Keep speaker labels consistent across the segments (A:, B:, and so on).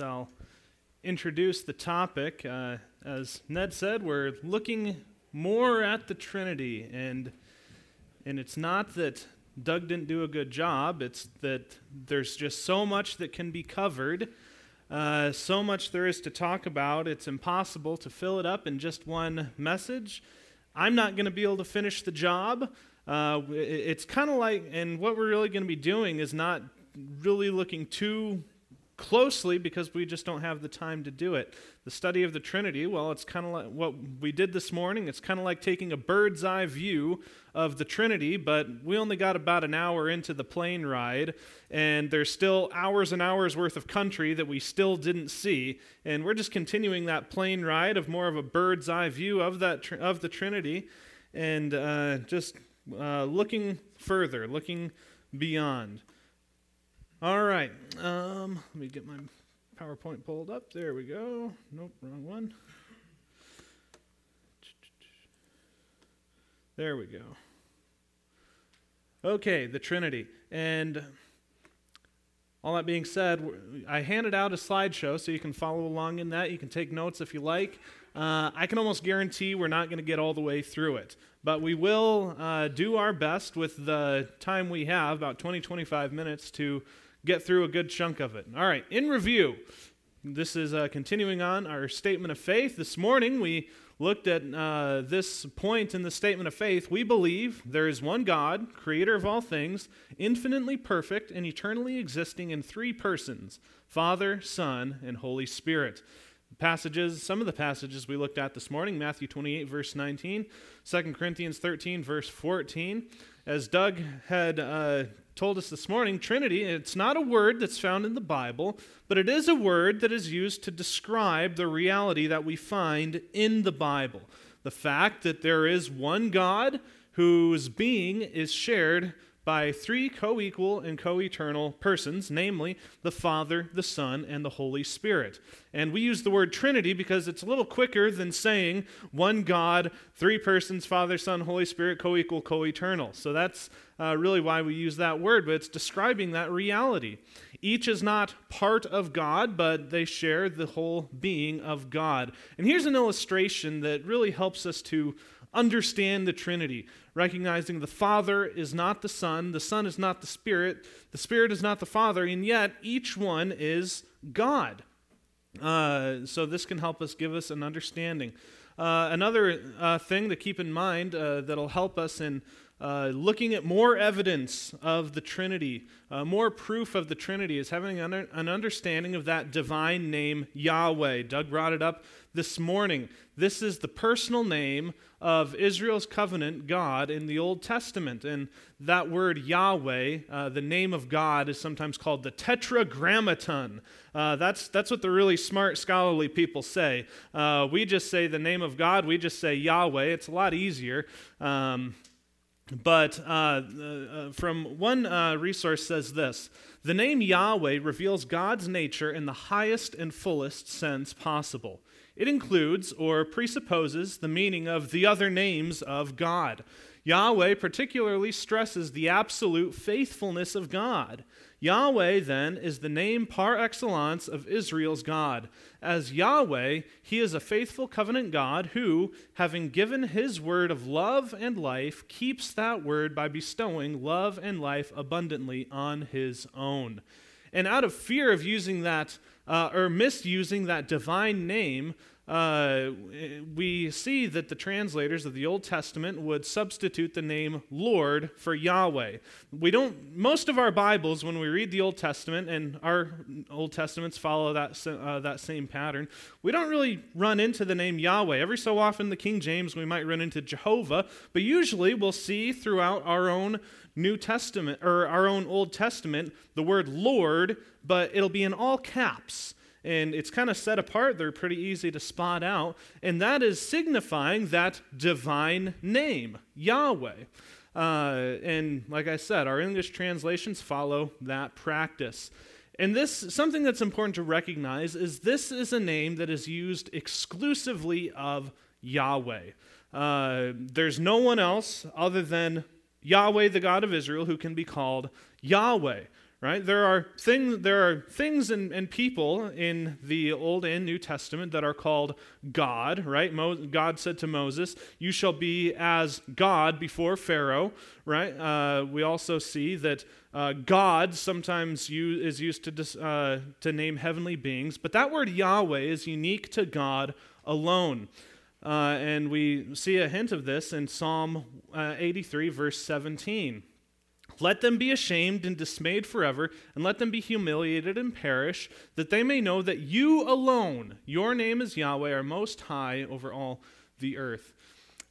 A: I'll introduce the topic. Uh, as Ned said, we're looking more at the Trinity, and and it's not that Doug didn't do a good job. It's that there's just so much that can be covered, uh, so much there is to talk about. It's impossible to fill it up in just one message. I'm not going to be able to finish the job. Uh, it's kind of like, and what we're really going to be doing is not really looking too closely because we just don't have the time to do it. The study of the Trinity, well, it's kind of like what we did this morning. It's kind of like taking a bird's eye view of the Trinity, but we only got about an hour into the plane ride, and there's still hours and hours worth of country that we still didn't see. And we're just continuing that plane ride of more of a bird's eye view of, that, of the Trinity and uh, just uh, looking further, looking beyond. All right. Um, let me get my PowerPoint pulled up. There we go. Nope, wrong one. There we go. Okay, the Trinity. And all that being said, I handed out a slideshow so you can follow along in that. You can take notes if you like. Uh, I can almost guarantee we're not going to get all the way through it, but we will uh, do our best with the time we have, about 20, 25 minutes, to get through a good chunk of it. All right, in review, this is uh, continuing on our statement of faith. This morning we looked at uh, this point in the statement of faith. We believe there is one God, creator of all things, infinitely perfect and eternally existing in three persons Father, Son, and Holy Spirit. Passages, some of the passages we looked at this morning Matthew 28, verse 19, 2 Corinthians 13, verse 14. As Doug had uh, told us this morning, Trinity, it's not a word that's found in the Bible, but it is a word that is used to describe the reality that we find in the Bible. The fact that there is one God whose being is shared by three co equal and co eternal persons, namely the Father, the Son, and the Holy Spirit. And we use the word Trinity because it's a little quicker than saying one God, three persons, Father, Son, Holy Spirit, co equal, co eternal. So that's uh, really why we use that word, but it's describing that reality. Each is not part of God, but they share the whole being of God. And here's an illustration that really helps us to understand the Trinity, recognizing the Father is not the Son, the Son is not the Spirit, the Spirit is not the Father, and yet each one is God. Uh, so this can help us give us an understanding. Uh, another uh, thing to keep in mind uh, that'll help us in uh, looking at more evidence of the Trinity, uh, more proof of the Trinity, is having an, an understanding of that divine name, Yahweh. Doug brought it up this morning. This is the personal name of Israel's covenant God in the Old Testament. And that word Yahweh, uh, the name of God, is sometimes called the Tetragrammaton. Uh, that's, that's what the really smart, scholarly people say. Uh, we just say the name of God, we just say Yahweh. It's a lot easier. Um, but uh, uh, from one uh, resource says this the name Yahweh reveals God's nature in the highest and fullest sense possible. It includes or presupposes the meaning of the other names of God. Yahweh particularly stresses the absolute faithfulness of God. Yahweh, then, is the name par excellence of Israel's God. As Yahweh, he is a faithful covenant God who, having given his word of love and life, keeps that word by bestowing love and life abundantly on his own. And out of fear of using that uh, or misusing that divine name, uh, we see that the translators of the Old Testament would substitute the name Lord for Yahweh. We don't, most of our Bibles, when we read the Old Testament, and our Old Testaments follow that, uh, that same pattern, we don't really run into the name Yahweh. Every so often, the King James, we might run into Jehovah, but usually we'll see throughout our own New Testament, or our own Old Testament, the word Lord, but it'll be in all caps and it's kind of set apart. They're pretty easy to spot out. And that is signifying that divine name, Yahweh. Uh, and like I said, our English translations follow that practice. And this, something that's important to recognize, is this is a name that is used exclusively of Yahweh. Uh, there's no one else other than Yahweh, the God of Israel, who can be called Yahweh right? There are things, there are things and, and people in the Old and New Testament that are called God, right? Mo- God said to Moses, "You shall be as God before Pharaoh," right? Uh, we also see that uh, God sometimes is used to uh, to name heavenly beings, but that word Yahweh is unique to God alone. Uh, and we see a hint of this in Psalm uh, 83, verse 17. Let them be ashamed and dismayed forever, and let them be humiliated and perish, that they may know that you alone, your name is Yahweh, are most high over all the earth.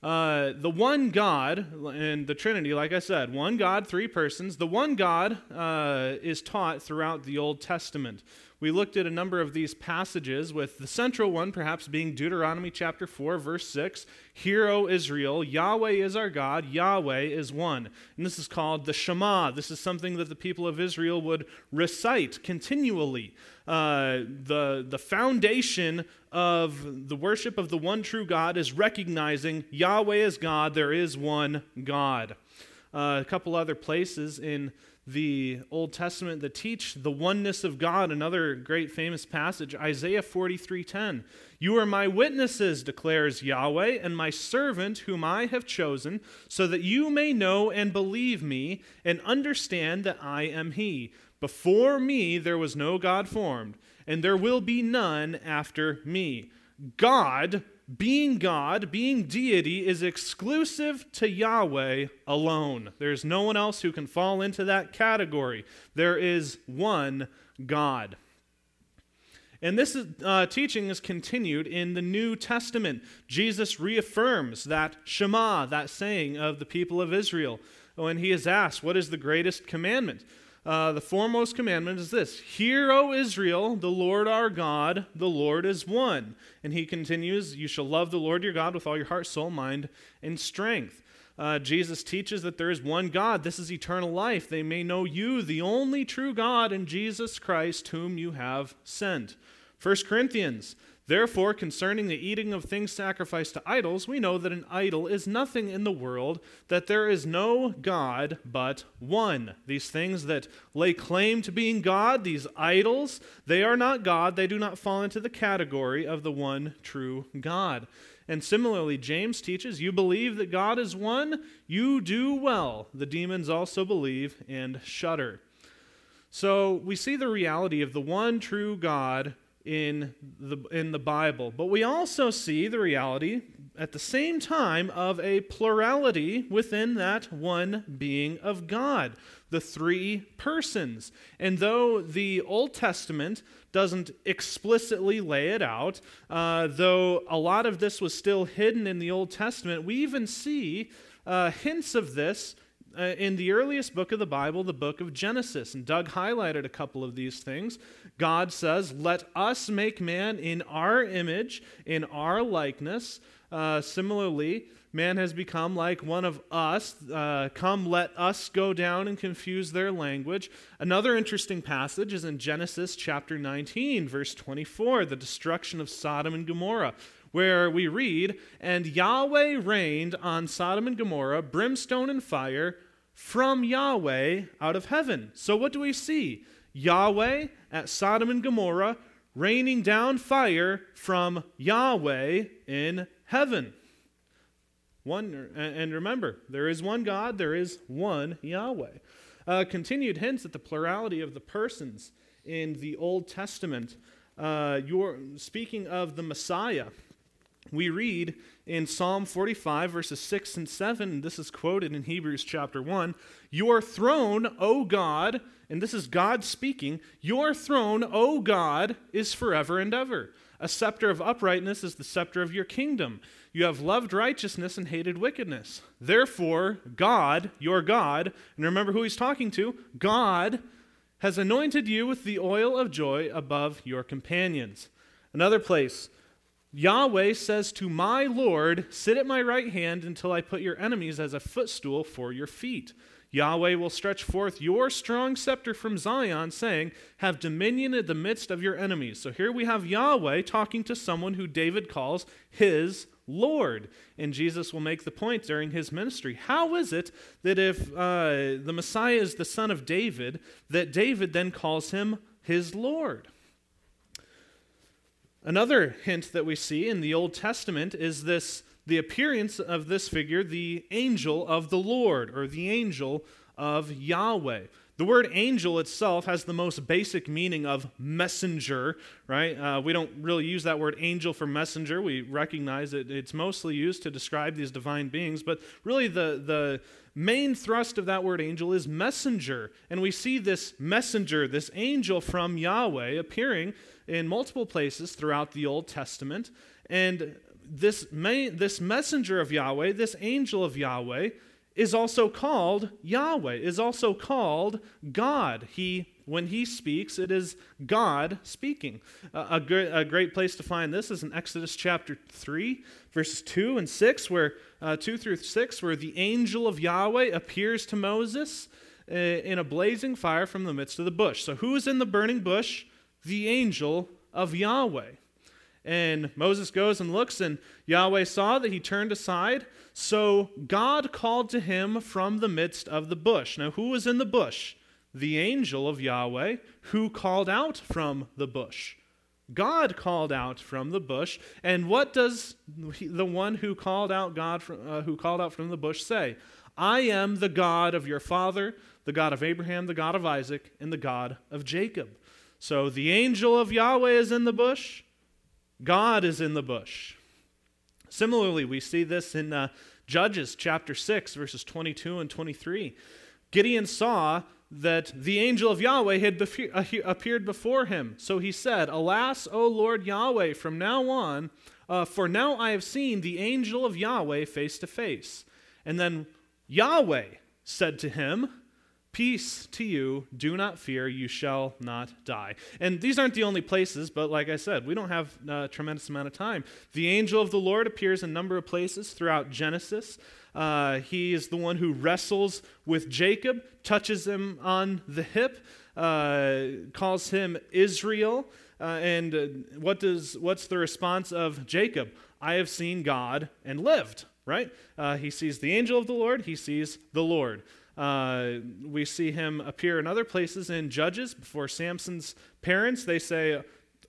A: Uh, the one God and the Trinity, like I said, one God, three persons. The one God uh, is taught throughout the Old Testament. We looked at a number of these passages, with the central one perhaps being Deuteronomy chapter 4, verse 6. Hear, O Israel, Yahweh is our God, Yahweh is one. And this is called the Shema. This is something that the people of Israel would recite continually. Uh, the, the foundation of the worship of the one true God is recognizing Yahweh is God, there is one God. Uh, a couple other places in the Old Testament that teach the oneness of God. Another great famous passage, Isaiah 43:10. You are my witnesses, declares Yahweh, and my servant whom I have chosen, so that you may know and believe me and understand that I am he. Before me there was no God formed, and there will be none after me. God being God, being deity, is exclusive to Yahweh alone. There's no one else who can fall into that category. There is one God. And this is, uh, teaching is continued in the New Testament. Jesus reaffirms that Shema, that saying of the people of Israel, when he is asked, What is the greatest commandment? Uh, the foremost commandment is this Hear, O Israel, the Lord our God, the Lord is one. And he continues, You shall love the Lord your God with all your heart, soul, mind, and strength. Uh, Jesus teaches that there is one God. This is eternal life. They may know you, the only true God, and Jesus Christ, whom you have sent. 1 Corinthians Therefore, concerning the eating of things sacrificed to idols, we know that an idol is nothing in the world, that there is no God but one. These things that lay claim to being God, these idols, they are not God. They do not fall into the category of the one true God. And similarly, James teaches you believe that God is one, you do well. The demons also believe and shudder. So we see the reality of the one true God in the, in the Bible. But we also see the reality at the same time of a plurality within that one being of God, the three persons. And though the Old Testament doesn't explicitly lay it out, uh, though a lot of this was still hidden in the Old Testament, we even see uh, hints of this uh, in the earliest book of the Bible, the book of Genesis. And Doug highlighted a couple of these things. God says, Let us make man in our image, in our likeness. Uh, similarly, man has become like one of us. Uh, come, let us go down and confuse their language. Another interesting passage is in Genesis chapter 19, verse 24, the destruction of Sodom and Gomorrah where we read, And Yahweh rained on Sodom and Gomorrah brimstone and fire from Yahweh out of heaven. So what do we see? Yahweh at Sodom and Gomorrah raining down fire from Yahweh in heaven. One, and remember, there is one God, there is one Yahweh. Uh, continued hints at the plurality of the persons in the Old Testament. Uh, you're speaking of the Messiah we read in Psalm 45, verses 6 and 7, and this is quoted in Hebrews chapter 1 Your throne, O God, and this is God speaking, your throne, O God, is forever and ever. A scepter of uprightness is the scepter of your kingdom. You have loved righteousness and hated wickedness. Therefore, God, your God, and remember who he's talking to God, has anointed you with the oil of joy above your companions. Another place, Yahweh says to my Lord, Sit at my right hand until I put your enemies as a footstool for your feet. Yahweh will stretch forth your strong scepter from Zion, saying, Have dominion in the midst of your enemies. So here we have Yahweh talking to someone who David calls his Lord. And Jesus will make the point during his ministry. How is it that if uh, the Messiah is the son of David, that David then calls him his Lord? Another hint that we see in the Old Testament is this the appearance of this figure, the angel of the Lord, or the angel of Yahweh. The word angel itself has the most basic meaning of messenger, right? Uh, we don't really use that word angel for messenger. We recognize that it's mostly used to describe these divine beings, but really the, the main thrust of that word angel is messenger. And we see this messenger, this angel from Yahweh, appearing in multiple places throughout the Old Testament. And this, main, this messenger of Yahweh, this angel of Yahweh, is also called Yahweh, is also called God. He, when he speaks, it is God speaking. Uh, a, great, a great place to find this is in Exodus chapter 3, verses 2 and 6, where uh, 2 through 6, where the angel of Yahweh appears to Moses uh, in a blazing fire from the midst of the bush. So, who is in the burning bush? The angel of Yahweh. And Moses goes and looks, and Yahweh saw that he turned aside. So God called to him from the midst of the bush. Now, who was in the bush? The angel of Yahweh, who called out from the bush. God called out from the bush, and what does the one who called out God from, uh, who called out from the bush say? I am the God of your father, the God of Abraham, the God of Isaac, and the God of Jacob. So the angel of Yahweh is in the bush. God is in the bush. Similarly, we see this in uh, Judges chapter 6, verses 22 and 23. Gideon saw that the angel of Yahweh had appeared before him. So he said, Alas, O Lord Yahweh, from now on, uh, for now I have seen the angel of Yahweh face to face. And then Yahweh said to him, Peace to you. Do not fear. You shall not die. And these aren't the only places, but like I said, we don't have a tremendous amount of time. The angel of the Lord appears in a number of places throughout Genesis. Uh, he is the one who wrestles with Jacob, touches him on the hip, uh, calls him Israel. Uh, and uh, what does, what's the response of Jacob? I have seen God and lived, right? Uh, he sees the angel of the Lord, he sees the Lord. Uh, we see him appear in other places in Judges before Samson's parents. They say,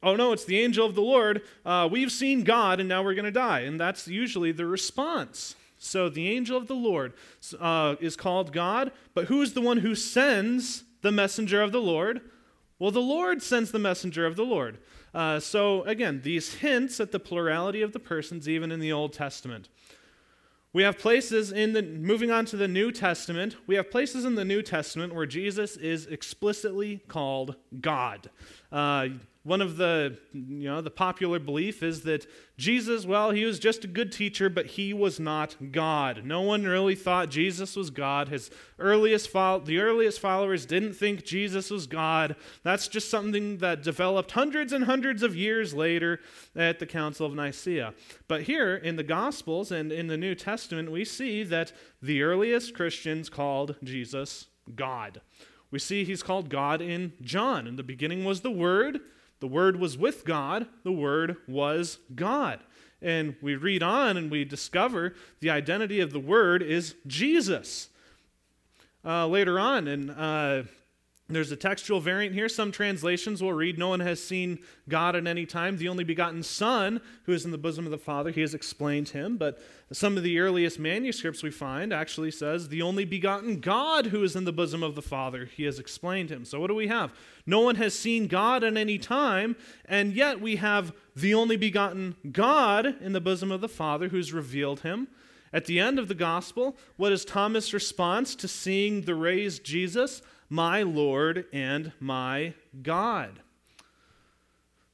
A: Oh no, it's the angel of the Lord. Uh, we've seen God and now we're going to die. And that's usually the response. So the angel of the Lord uh, is called God, but who's the one who sends the messenger of the Lord? Well, the Lord sends the messenger of the Lord. Uh, so again, these hints at the plurality of the persons, even in the Old Testament. We have places in the, moving on to the New Testament, we have places in the New Testament where Jesus is explicitly called God. Uh, one of the you know the popular belief is that jesus well he was just a good teacher but he was not god. No one really thought jesus was god. His earliest fo- the earliest followers didn't think jesus was god. That's just something that developed hundreds and hundreds of years later at the council of nicaea. But here in the gospels and in the new testament we see that the earliest christians called jesus god. We see he's called God in John. In the beginning was the Word, the Word was with God, the Word was God. And we read on and we discover the identity of the Word is Jesus. Uh, later on, and uh, there's a textual variant here. Some translations will read, No one has seen God at any time. The only begotten Son, who is in the bosom of the Father, he has explained him. But some of the earliest manuscripts we find actually says, The only begotten God, who is in the bosom of the Father, he has explained him. So what do we have? No one has seen God at any time, and yet we have the only begotten God in the bosom of the Father, who's revealed him. At the end of the gospel, what is Thomas' response to seeing the raised Jesus? My Lord and my God.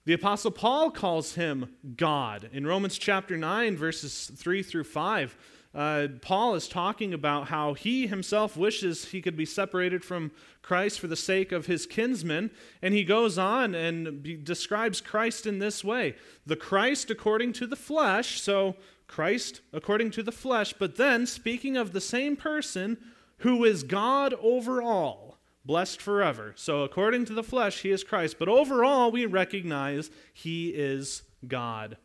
A: The Apostle Paul calls him God. In Romans chapter 9, verses 3 through 5, uh, Paul is talking about how he himself wishes he could be separated from Christ for the sake of his kinsmen. And he goes on and be, describes Christ in this way the Christ according to the flesh, so Christ according to the flesh, but then speaking of the same person who is God over all, blessed forever. So, according to the flesh, he is Christ, but overall, we recognize he is God.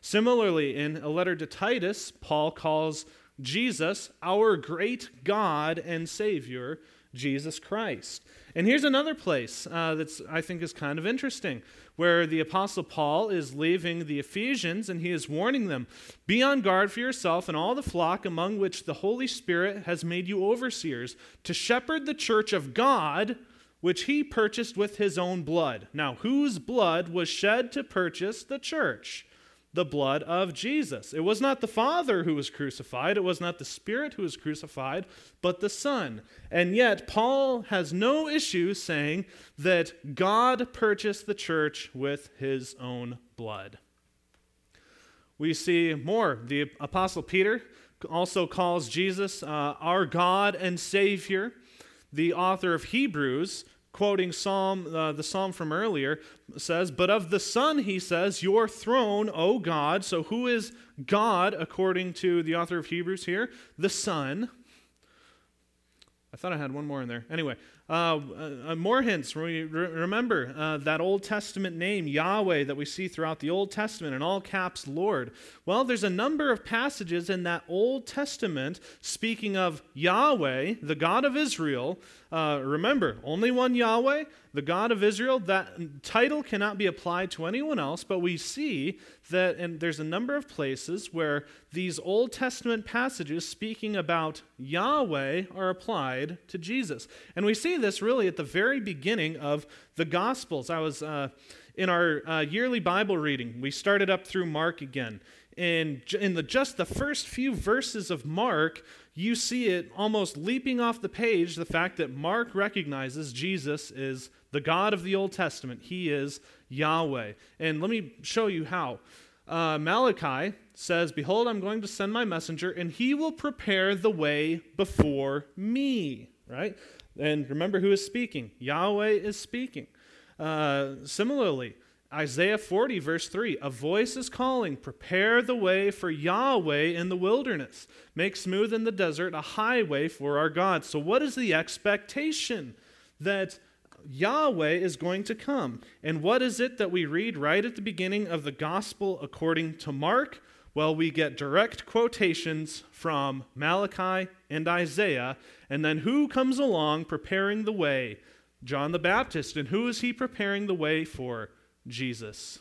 A: Similarly, in a letter to Titus, Paul calls Jesus our great God and Savior, Jesus Christ. And here's another place uh, that's I think is kind of interesting, where the Apostle Paul is leaving the Ephesians and he is warning them Be on guard for yourself and all the flock among which the Holy Spirit has made you overseers, to shepherd the church of God, which he purchased with his own blood. Now, whose blood was shed to purchase the church? The blood of Jesus. It was not the Father who was crucified, it was not the Spirit who was crucified, but the Son. And yet, Paul has no issue saying that God purchased the church with his own blood. We see more. The Apostle Peter also calls Jesus uh, our God and Savior. The author of Hebrews quoting Psalm, uh, the psalm from earlier, says, But of the Son, he says, Your throne, O God. So who is God according to the author of Hebrews here? The Son. I thought I had one more in there. Anyway, uh, uh, more hints. Re- remember uh, that Old Testament name, Yahweh, that we see throughout the Old Testament, in all caps, Lord. Well, there's a number of passages in that Old Testament speaking of Yahweh, the God of Israel, uh, remember, only one Yahweh, the God of Israel. That title cannot be applied to anyone else, but we see that and there's a number of places where these Old Testament passages speaking about Yahweh are applied to Jesus. And we see this really at the very beginning of the Gospels. I was uh, in our uh, yearly Bible reading, we started up through Mark again. And in the, just the first few verses of Mark, you see it almost leaping off the page the fact that Mark recognizes Jesus is the God of the Old Testament. He is Yahweh. And let me show you how. Uh, Malachi says, Behold, I'm going to send my messenger, and he will prepare the way before me. Right? And remember who is speaking? Yahweh is speaking. Uh, similarly, Isaiah 40, verse 3 A voice is calling, Prepare the way for Yahweh in the wilderness. Make smooth in the desert a highway for our God. So, what is the expectation? That Yahweh is going to come. And what is it that we read right at the beginning of the gospel according to Mark? Well, we get direct quotations from Malachi and Isaiah. And then who comes along preparing the way? John the Baptist. And who is he preparing the way for? Jesus.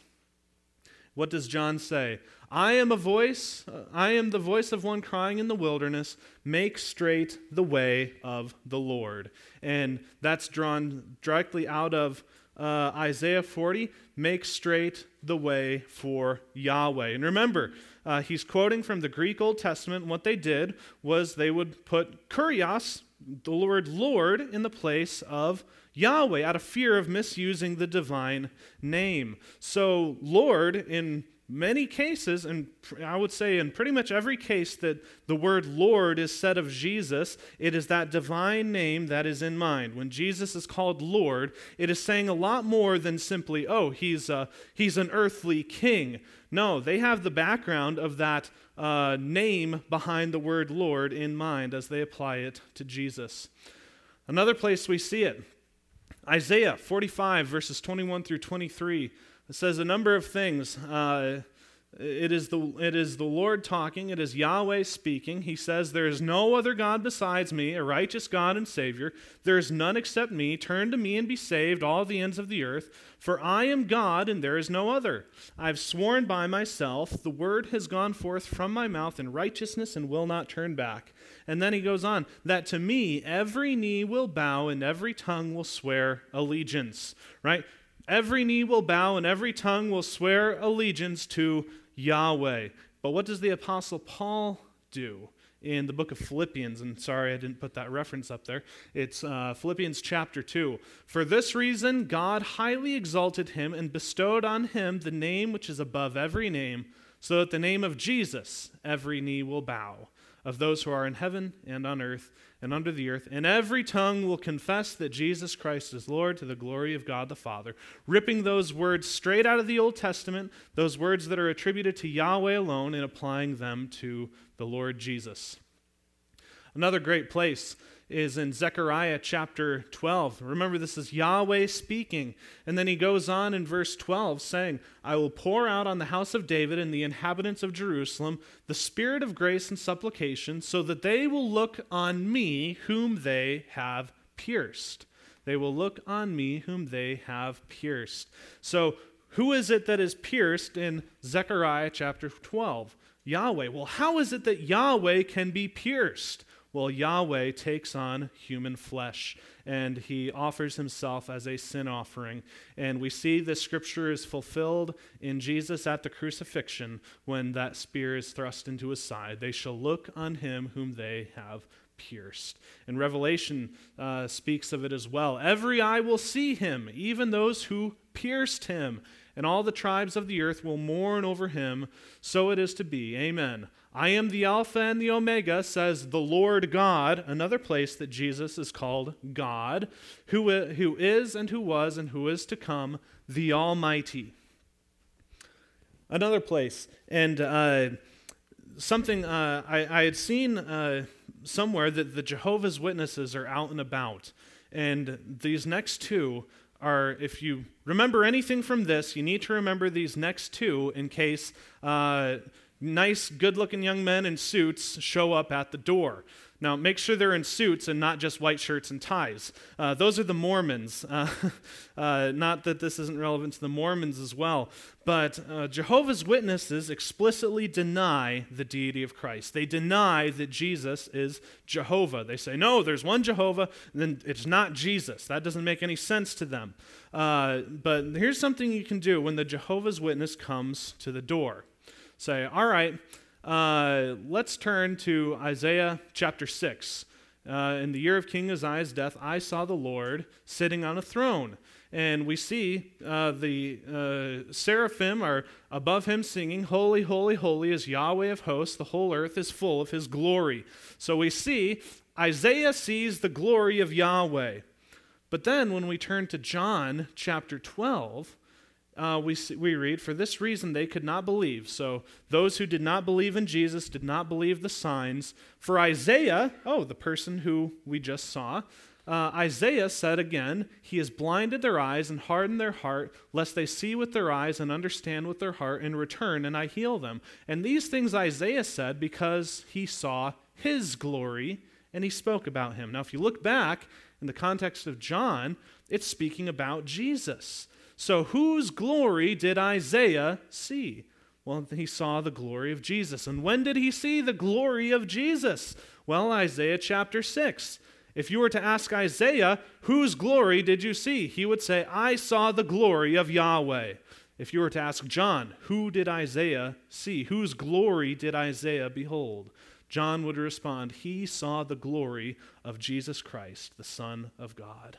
A: What does John say? I am a voice, I am the voice of one crying in the wilderness, make straight the way of the Lord. And that's drawn directly out of uh, Isaiah 40, make straight the way for Yahweh. And remember, uh, he's quoting from the Greek Old Testament. What they did was they would put kurios, the word Lord, in the place of Yahweh out of fear of misusing the divine name. So, Lord, in many cases, and I would say in pretty much every case that the word Lord is said of Jesus, it is that divine name that is in mind. When Jesus is called Lord, it is saying a lot more than simply, oh, he's, a, he's an earthly king. No, they have the background of that uh, name behind the word Lord in mind as they apply it to Jesus. Another place we see it Isaiah 45, verses 21 through 23, it says a number of things. Uh, it is, the, it is the Lord talking, it is Yahweh speaking. He says, There is no other God besides me, a righteous God and Savior. There is none except me. Turn to me and be saved, all the ends of the earth. For I am God and there is no other. I have sworn by myself, the word has gone forth from my mouth in righteousness and will not turn back. And then he goes on, that to me every knee will bow and every tongue will swear allegiance. Right? Every knee will bow and every tongue will swear allegiance to Yahweh. But what does the Apostle Paul do? in the book of Philippians. And sorry, I didn't put that reference up there. It's uh, Philippians chapter 2. For this reason, God highly exalted him and bestowed on him the name which is above every name, so that the name of Jesus every knee will bow, of those who are in heaven and on earth and under the earth, and every tongue will confess that Jesus Christ is Lord to the glory of God the Father. Ripping those words straight out of the Old Testament, those words that are attributed to Yahweh alone, and applying them to the Lord Jesus. Another great place is in Zechariah chapter 12. Remember, this is Yahweh speaking. And then he goes on in verse 12 saying, I will pour out on the house of David and the inhabitants of Jerusalem the spirit of grace and supplication, so that they will look on me whom they have pierced. They will look on me whom they have pierced. So, who is it that is pierced in Zechariah chapter 12? Yahweh. Well, how is it that Yahweh can be pierced? Well, Yahweh takes on human flesh and he offers himself as a sin offering. And we see this scripture is fulfilled in Jesus at the crucifixion when that spear is thrust into his side. They shall look on him whom they have pierced. And Revelation uh, speaks of it as well. Every eye will see him, even those who pierced him, and all the tribes of the earth will mourn over him. So it is to be. Amen. I am the Alpha and the Omega, says the Lord God, another place that Jesus is called God, who, who is and who was and who is to come, the Almighty. Another place, and uh, something uh, I, I, had seen uh, somewhere that the Jehovah's Witnesses are out and about. And these next two are, if you remember anything from this, you need to remember these next two in case uh, nice, good looking young men in suits show up at the door. Now, make sure they're in suits and not just white shirts and ties. Uh, those are the Mormons. Uh, uh, not that this isn't relevant to the Mormons as well, but uh, Jehovah's Witnesses explicitly deny the deity of Christ. They deny that Jesus is Jehovah. They say, no, there's one Jehovah, then it's not Jesus. That doesn't make any sense to them. Uh, but here's something you can do when the Jehovah's Witness comes to the door say, all right, uh, let's turn to Isaiah chapter 6. Uh, in the year of King Uzziah's death, I saw the Lord sitting on a throne. And we see uh, the uh, seraphim are above him singing, Holy, holy, holy is Yahweh of hosts. The whole earth is full of his glory. So we see Isaiah sees the glory of Yahweh. But then when we turn to John chapter 12, uh, we, we read, For this reason they could not believe. So those who did not believe in Jesus did not believe the signs. For Isaiah, oh, the person who we just saw, uh, Isaiah said again, He has blinded their eyes and hardened their heart, lest they see with their eyes and understand with their heart and return, and I heal them. And these things Isaiah said because he saw his glory and he spoke about him. Now, if you look back in the context of John, it's speaking about Jesus. So, whose glory did Isaiah see? Well, he saw the glory of Jesus. And when did he see the glory of Jesus? Well, Isaiah chapter 6. If you were to ask Isaiah, whose glory did you see? He would say, I saw the glory of Yahweh. If you were to ask John, who did Isaiah see? Whose glory did Isaiah behold? John would respond, He saw the glory of Jesus Christ, the Son of God.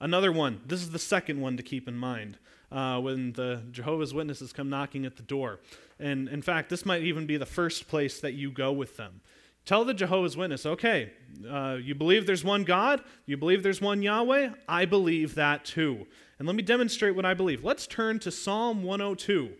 A: Another one, this is the second one to keep in mind uh, when the Jehovah's Witnesses come knocking at the door. And in fact, this might even be the first place that you go with them. Tell the Jehovah's Witness, okay, uh, you believe there's one God? You believe there's one Yahweh? I believe that too. And let me demonstrate what I believe. Let's turn to Psalm 102.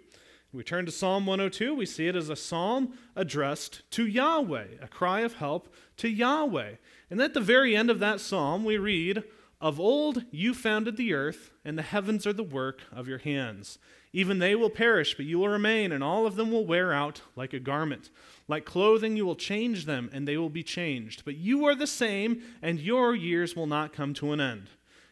A: We turn to Psalm 102, we see it as a psalm addressed to Yahweh, a cry of help to Yahweh. And at the very end of that psalm, we read, of old you founded the earth, and the heavens are the work of your hands. Even they will perish, but you will remain, and all of them will wear out like a garment. Like clothing, you will change them, and they will be changed. But you are the same, and your years will not come to an end.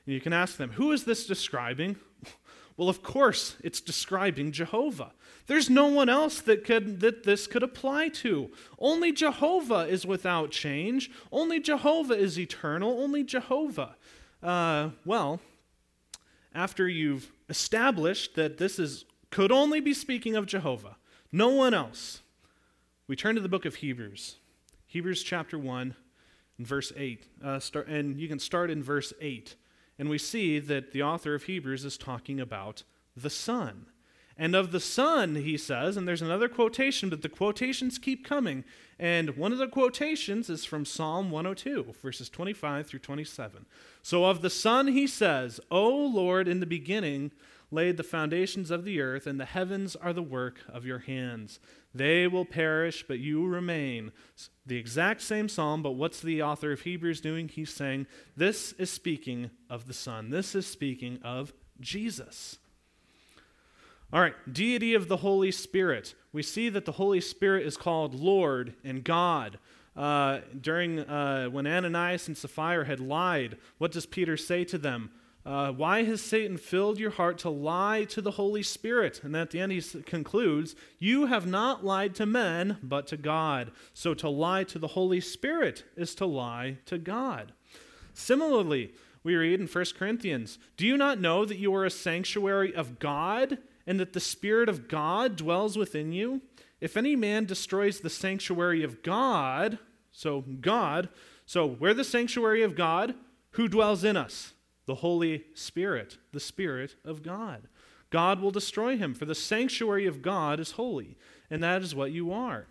A: And you can ask them, Who is this describing? Well, of course, it's describing Jehovah. There's no one else that, could, that this could apply to. Only Jehovah is without change. Only Jehovah is eternal. Only Jehovah. Uh, well, after you've established that this is could only be speaking of Jehovah, no one else, we turn to the book of Hebrews. Hebrews chapter 1 and verse 8. Uh, start, and you can start in verse 8. And we see that the author of Hebrews is talking about the Son. And of the Son, he says, and there's another quotation, but the quotations keep coming. And one of the quotations is from Psalm 102, verses 25 through 27. So of the Son, he says, O Lord, in the beginning, laid the foundations of the earth, and the heavens are the work of your hands. They will perish, but you remain. The exact same psalm, but what's the author of Hebrews doing? He's saying, This is speaking of the Son. This is speaking of Jesus. All right, deity of the Holy Spirit. We see that the Holy Spirit is called Lord and God. Uh, during uh, when Ananias and Sapphira had lied, what does Peter say to them? Uh, why has Satan filled your heart to lie to the Holy Spirit? And at the end, he concludes, You have not lied to men, but to God. So to lie to the Holy Spirit is to lie to God. Similarly, we read in 1 Corinthians, Do you not know that you are a sanctuary of God, and that the Spirit of God dwells within you? If any man destroys the sanctuary of God, so God, so we're the sanctuary of God, who dwells in us? the Holy Spirit, the Spirit of God. God will destroy him, for the sanctuary of God is holy, and that is what you are.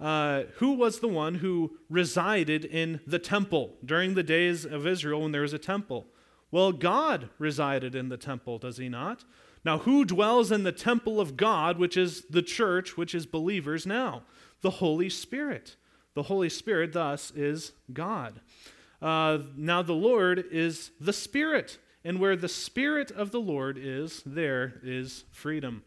A: Uh, who was the one who resided in the temple during the days of Israel when there was a temple? Well, God resided in the temple, does he not? Now, who dwells in the temple of God, which is the church, which is believers now? The Holy Spirit. The Holy Spirit, thus, is God. Uh, now, the Lord is the Spirit, and where the Spirit of the Lord is, there is freedom.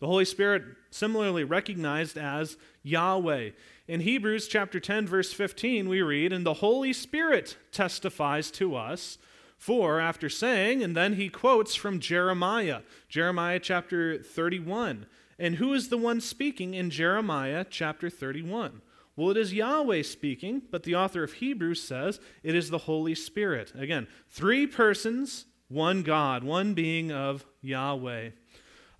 A: The Holy Spirit, similarly recognized as Yahweh. In Hebrews chapter 10, verse 15, we read, And the Holy Spirit testifies to us. For, after saying, and then he quotes from Jeremiah, Jeremiah chapter 31. And who is the one speaking in Jeremiah chapter 31? Well, it is Yahweh speaking, but the author of Hebrews says it is the Holy Spirit. Again, three persons, one God, one being of Yahweh.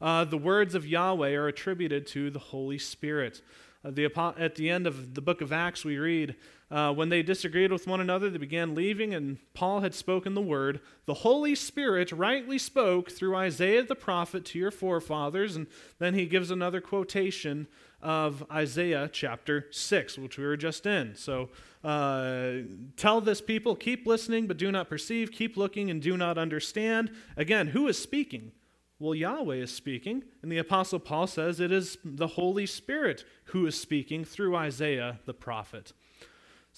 A: Uh, the words of Yahweh are attributed to the Holy Spirit. Uh, the, at the end of the book of Acts, we read, uh, When they disagreed with one another, they began leaving, and Paul had spoken the word. The Holy Spirit rightly spoke through Isaiah the prophet to your forefathers. And then he gives another quotation of Isaiah chapter 6, which we were just in. So uh, tell this people, keep listening, but do not perceive, keep looking, and do not understand. Again, who is speaking? Well, Yahweh is speaking, and the Apostle Paul says it is the Holy Spirit who is speaking through Isaiah the prophet.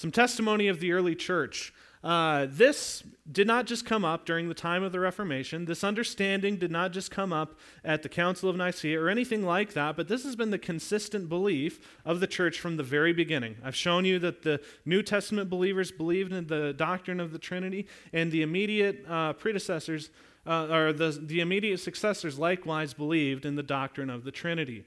A: Some testimony of the early church. Uh, this did not just come up during the time of the Reformation. This understanding did not just come up at the Council of Nicaea or anything like that, but this has been the consistent belief of the church from the very beginning. I've shown you that the New Testament believers believed in the doctrine of the Trinity, and the immediate uh, predecessors, uh, or the, the immediate successors, likewise believed in the doctrine of the Trinity.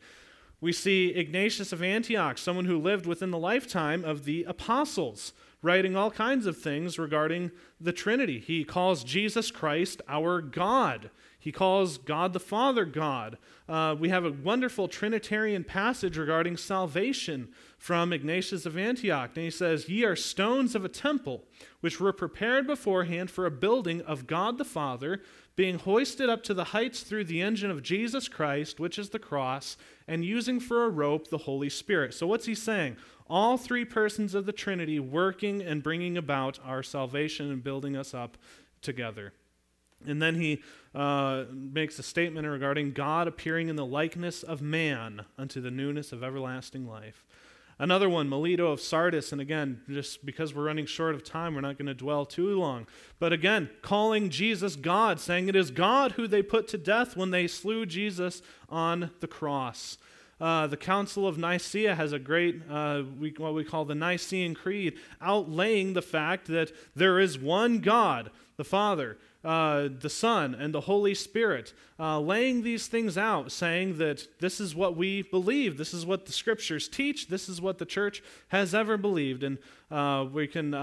A: We see Ignatius of Antioch, someone who lived within the lifetime of the apostles writing all kinds of things regarding the Trinity. He calls Jesus Christ our God. He calls God the Father God. Uh, we have a wonderful Trinitarian passage regarding salvation from Ignatius of Antioch. And he says, Ye are stones of a temple, which were prepared beforehand for a building of God the Father, being hoisted up to the heights through the engine of Jesus Christ, which is the cross, and using for a rope the Holy Spirit. So, what's he saying? all three persons of the Trinity working and bringing about our salvation and building us up together. And then he uh, makes a statement regarding God appearing in the likeness of man unto the newness of everlasting life. Another one, Melito of Sardis, and again, just because we're running short of time, we're not going to dwell too long. But again, calling Jesus God, saying it is God who they put to death when they slew Jesus on the cross. Uh, the Council of Nicaea has a great, uh, we, what we call the Nicene Creed, outlaying the fact that there is one God, the Father, uh, the Son, and the Holy Spirit, uh, laying these things out, saying that this is what we believe, this is what the Scriptures teach, this is what the church has ever believed. And uh, we can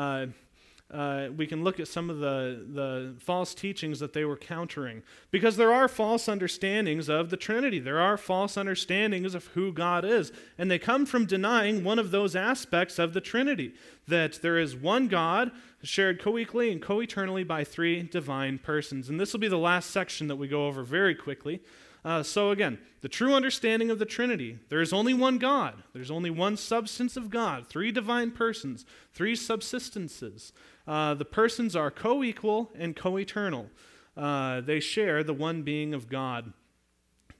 A: uh, we can look at some of the, the false teachings that they were countering. Because there are false understandings of the Trinity, there are false understandings of who God is. And they come from denying one of those aspects of the Trinity that there is one God shared co equally and co eternally by three divine persons. And this will be the last section that we go over very quickly. Uh, so, again, the true understanding of the Trinity there is only one God, there's only one substance of God, three divine persons, three subsistences. Uh, the persons are co equal and co eternal. uh, they share the one being of God.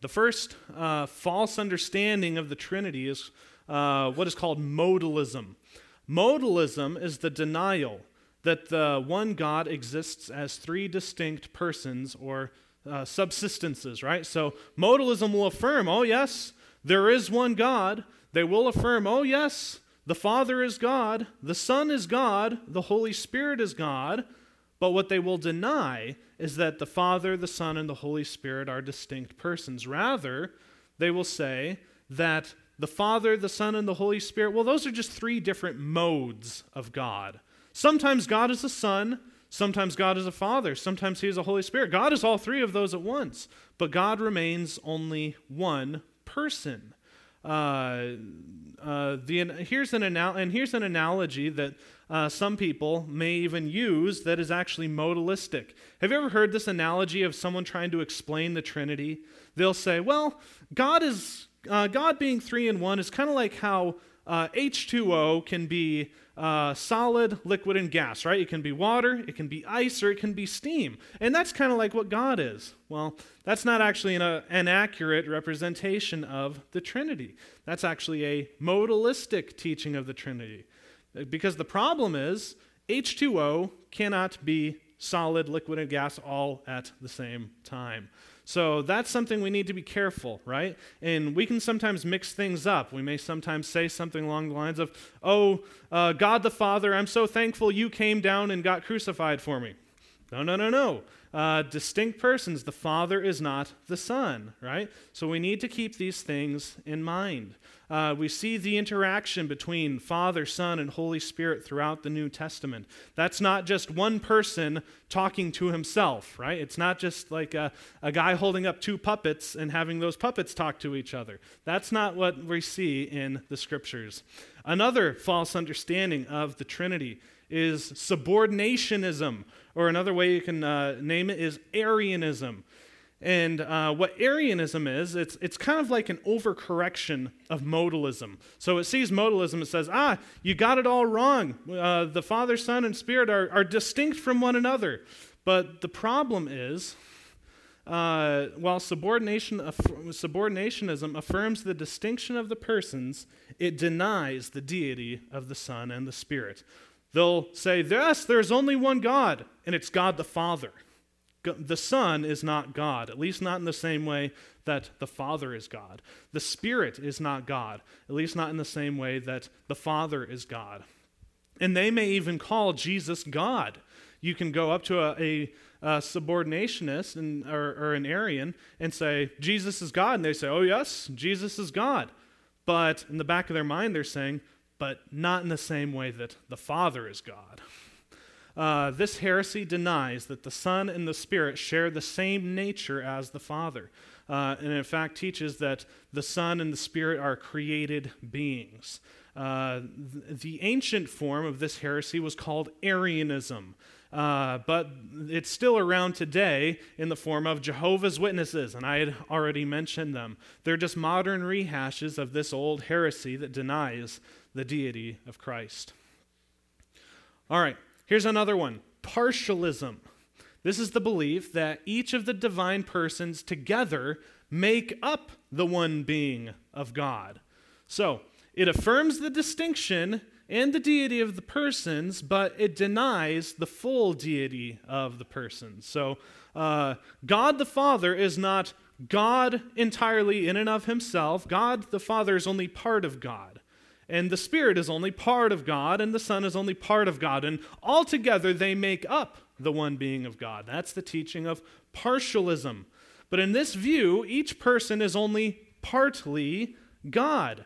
A: The first uh, false understanding of the Trinity is uh, what is called modalism. Modalism is the denial that the one God exists as three distinct persons or uh, subsistences, right? So modalism will affirm, oh, yes, there is one God. They will affirm, oh, yes, the Father is God, the Son is God, the Holy Spirit is God. But what they will deny is that the Father, the Son, and the Holy Spirit are distinct persons. Rather, they will say that the Father, the Son, and the Holy Spirit, well, those are just three different modes of God. Sometimes God is a Son, sometimes God is a Father, sometimes He is a Holy Spirit. God is all three of those at once, but God remains only one person. Uh, uh, the, here's an anal- and here's an analogy that uh, some people may even use that is actually modalistic. Have you ever heard this analogy of someone trying to explain the Trinity? They'll say, "Well, God is uh, God being three in one is kind of like how H2O uh, can be uh, solid, liquid, and gas, right? It can be water, it can be ice, or it can be steam. And that's kind of like what God is. Well, that's not actually an, uh, an accurate representation of the Trinity. That's actually a modalistic teaching of the Trinity. Because the problem is, H2O cannot be solid, liquid, and gas all at the same time. So that's something we need to be careful, right? And we can sometimes mix things up. We may sometimes say something along the lines of, Oh, uh, God the Father, I'm so thankful you came down and got crucified for me. No, no, no, no. Uh, distinct persons. The Father is not the Son, right? So we need to keep these things in mind uh, we see the interaction between Father, Son, and Holy Spirit throughout the New Testament. That's not just one person talking to himself, right? It's not just like a, a guy holding up two puppets and having those puppets talk to each other. That's not what we see in the scriptures. Another false understanding of the Trinity is subordinationism, or another way you can uh, name it is Arianism. And uh, what Arianism is, it's, it's kind of like an overcorrection of modalism. So it sees modalism and says, ah, you got it all wrong. Uh, the Father, Son, and Spirit are, are distinct from one another. But the problem is, uh, while subordination, subordinationism affirms the distinction of the persons, it denies the deity of the Son and the Spirit. They'll say, yes, there's only one God, and it's God the Father the Son is not God, at least not in the same way that the Father is God. The Spirit is not God, at least not in the same way that the Father is God. And they may even call Jesus God. You can go up to a, a, a subordinationist and, or, or an Arian and say, Jesus is God. And they say, oh, yes, Jesus is God. But in the back of their mind, they're saying, but not in the same way that the Father is God. Uh, this heresy denies that the Son and the Spirit share the same nature as the Father, uh, and in fact teaches that the Son and the Spirit are created beings. Uh, the ancient form of this heresy was called Arianism. Uh, but it's still around today in the form of Jehovah's Witnesses, and I had already mentioned them. They're just modern rehashes of this old heresy that denies the deity of Christ. All right, Here's another one partialism. This is the belief that each of the divine persons together make up the one being of God. So, it affirms the distinction and the deity of the persons, but it denies the full deity of the persons. So, uh, God the Father is not God entirely in and of himself. God the Father is only part of God and the Spirit is only part of God, and the Son is only part of God. And altogether, they make up the one being of God. That's the teaching of partialism. But in this view, each person is only partly God.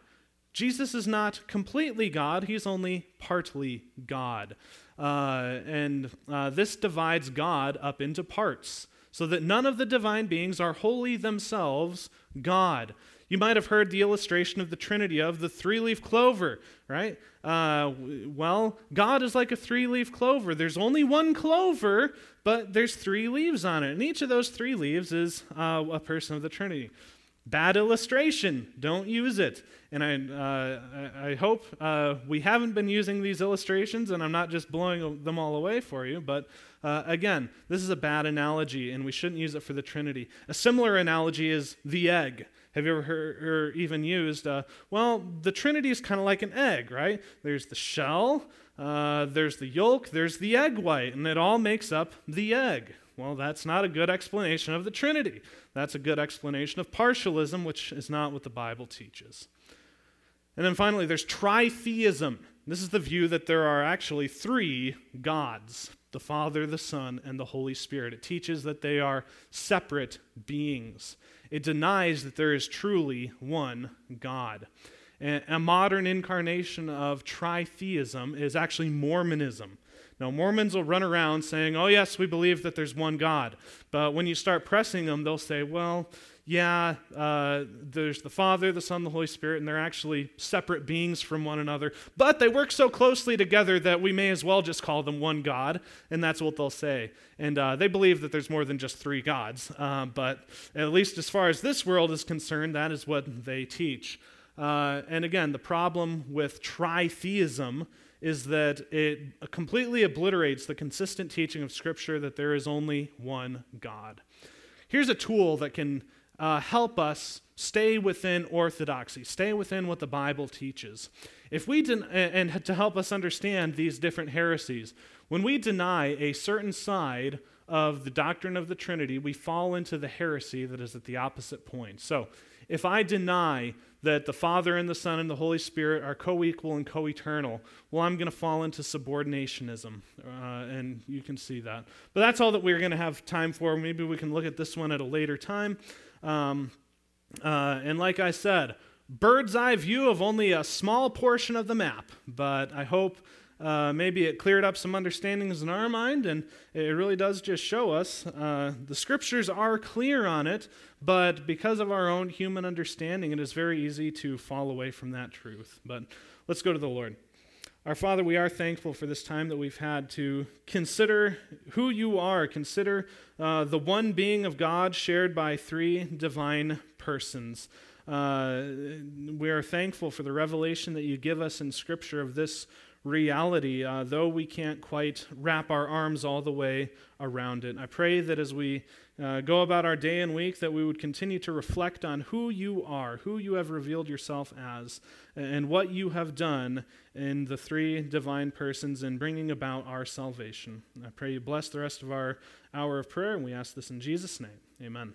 A: Jesus is not completely God, he's only partly God. Uh, and uh, this divides God up into parts, so that none of the divine beings are wholly themselves God. You might have heard the illustration of the Trinity of the three leaf clover, right? Uh, well, God is like a three leaf clover. There's only one clover, but there's three leaves on it. And each of those three leaves is uh, a person of the Trinity. Bad illustration. Don't use it. And I, uh, I, hope uh, we haven't been using these illustrations, and I'm not just blowing them all away for you. But uh, again, this is a bad analogy, and we shouldn't use it for the Trinity. A similar analogy is the egg. Have you ever heard or even used? Uh, well, the Trinity is kind of like an egg, right? There's the shell, uh, there's the yolk, there's the egg white, and it all makes up the egg. Well, that's not a good explanation of the Trinity. That's a good explanation of partialism, which is not what the Bible teaches. And then finally, there's tritheism. This is the view that there are actually three gods the Father, the Son, and the Holy Spirit. It teaches that they are separate beings. It denies that there is truly one God. A modern incarnation of tritheism is actually Mormonism. Now, Mormons will run around saying, oh, yes, we believe that there's one God. But when you start pressing them, they'll say, well, yeah, uh, there's the Father, the Son, the Holy Spirit, and they're actually separate beings from one another. But they work so closely together that we may as well just call them one God, and that's what they'll say. And uh, they believe that there's more than just three gods. Uh, but at least as far as this world is concerned, that is what they teach. Uh, and again, the problem with tritheism is that it completely obliterates the consistent teaching of Scripture that there is only one God. Here's a tool that can uh, help us stay within orthodoxy, stay within what the Bible teaches. If we den- and to help us understand these different heresies, when we deny a certain side of the doctrine of the Trinity, we fall into the heresy that is at the opposite point. So, if I deny that the Father and the Son and the Holy Spirit are co equal and co eternal, well, I'm going to fall into subordinationism. Uh, and you can see that. But that's all that we're going to have time for. Maybe we can look at this one at a later time. Um, uh, and like I said, bird's eye view of only a small portion of the map, but I hope uh, maybe it cleared up some understandings in our mind, and it really does just show us uh, the scriptures are clear on it, but because of our own human understanding, it is very easy to fall away from that truth. But let's go to the Lord. Our Father, we are thankful for this time that we've had to consider who you are, consider uh, the one being of God shared by three divine persons. Uh, we are thankful for the revelation that you give us in Scripture of this reality, uh, though we can't quite wrap our arms all the way around it. I pray that as we uh, go about our day and week, that we would continue to reflect on who you are, who you have revealed yourself as, and what you have done in the three divine persons in bringing about our salvation. I pray you bless the rest of our hour of prayer, and we ask this in Jesus' name. Amen.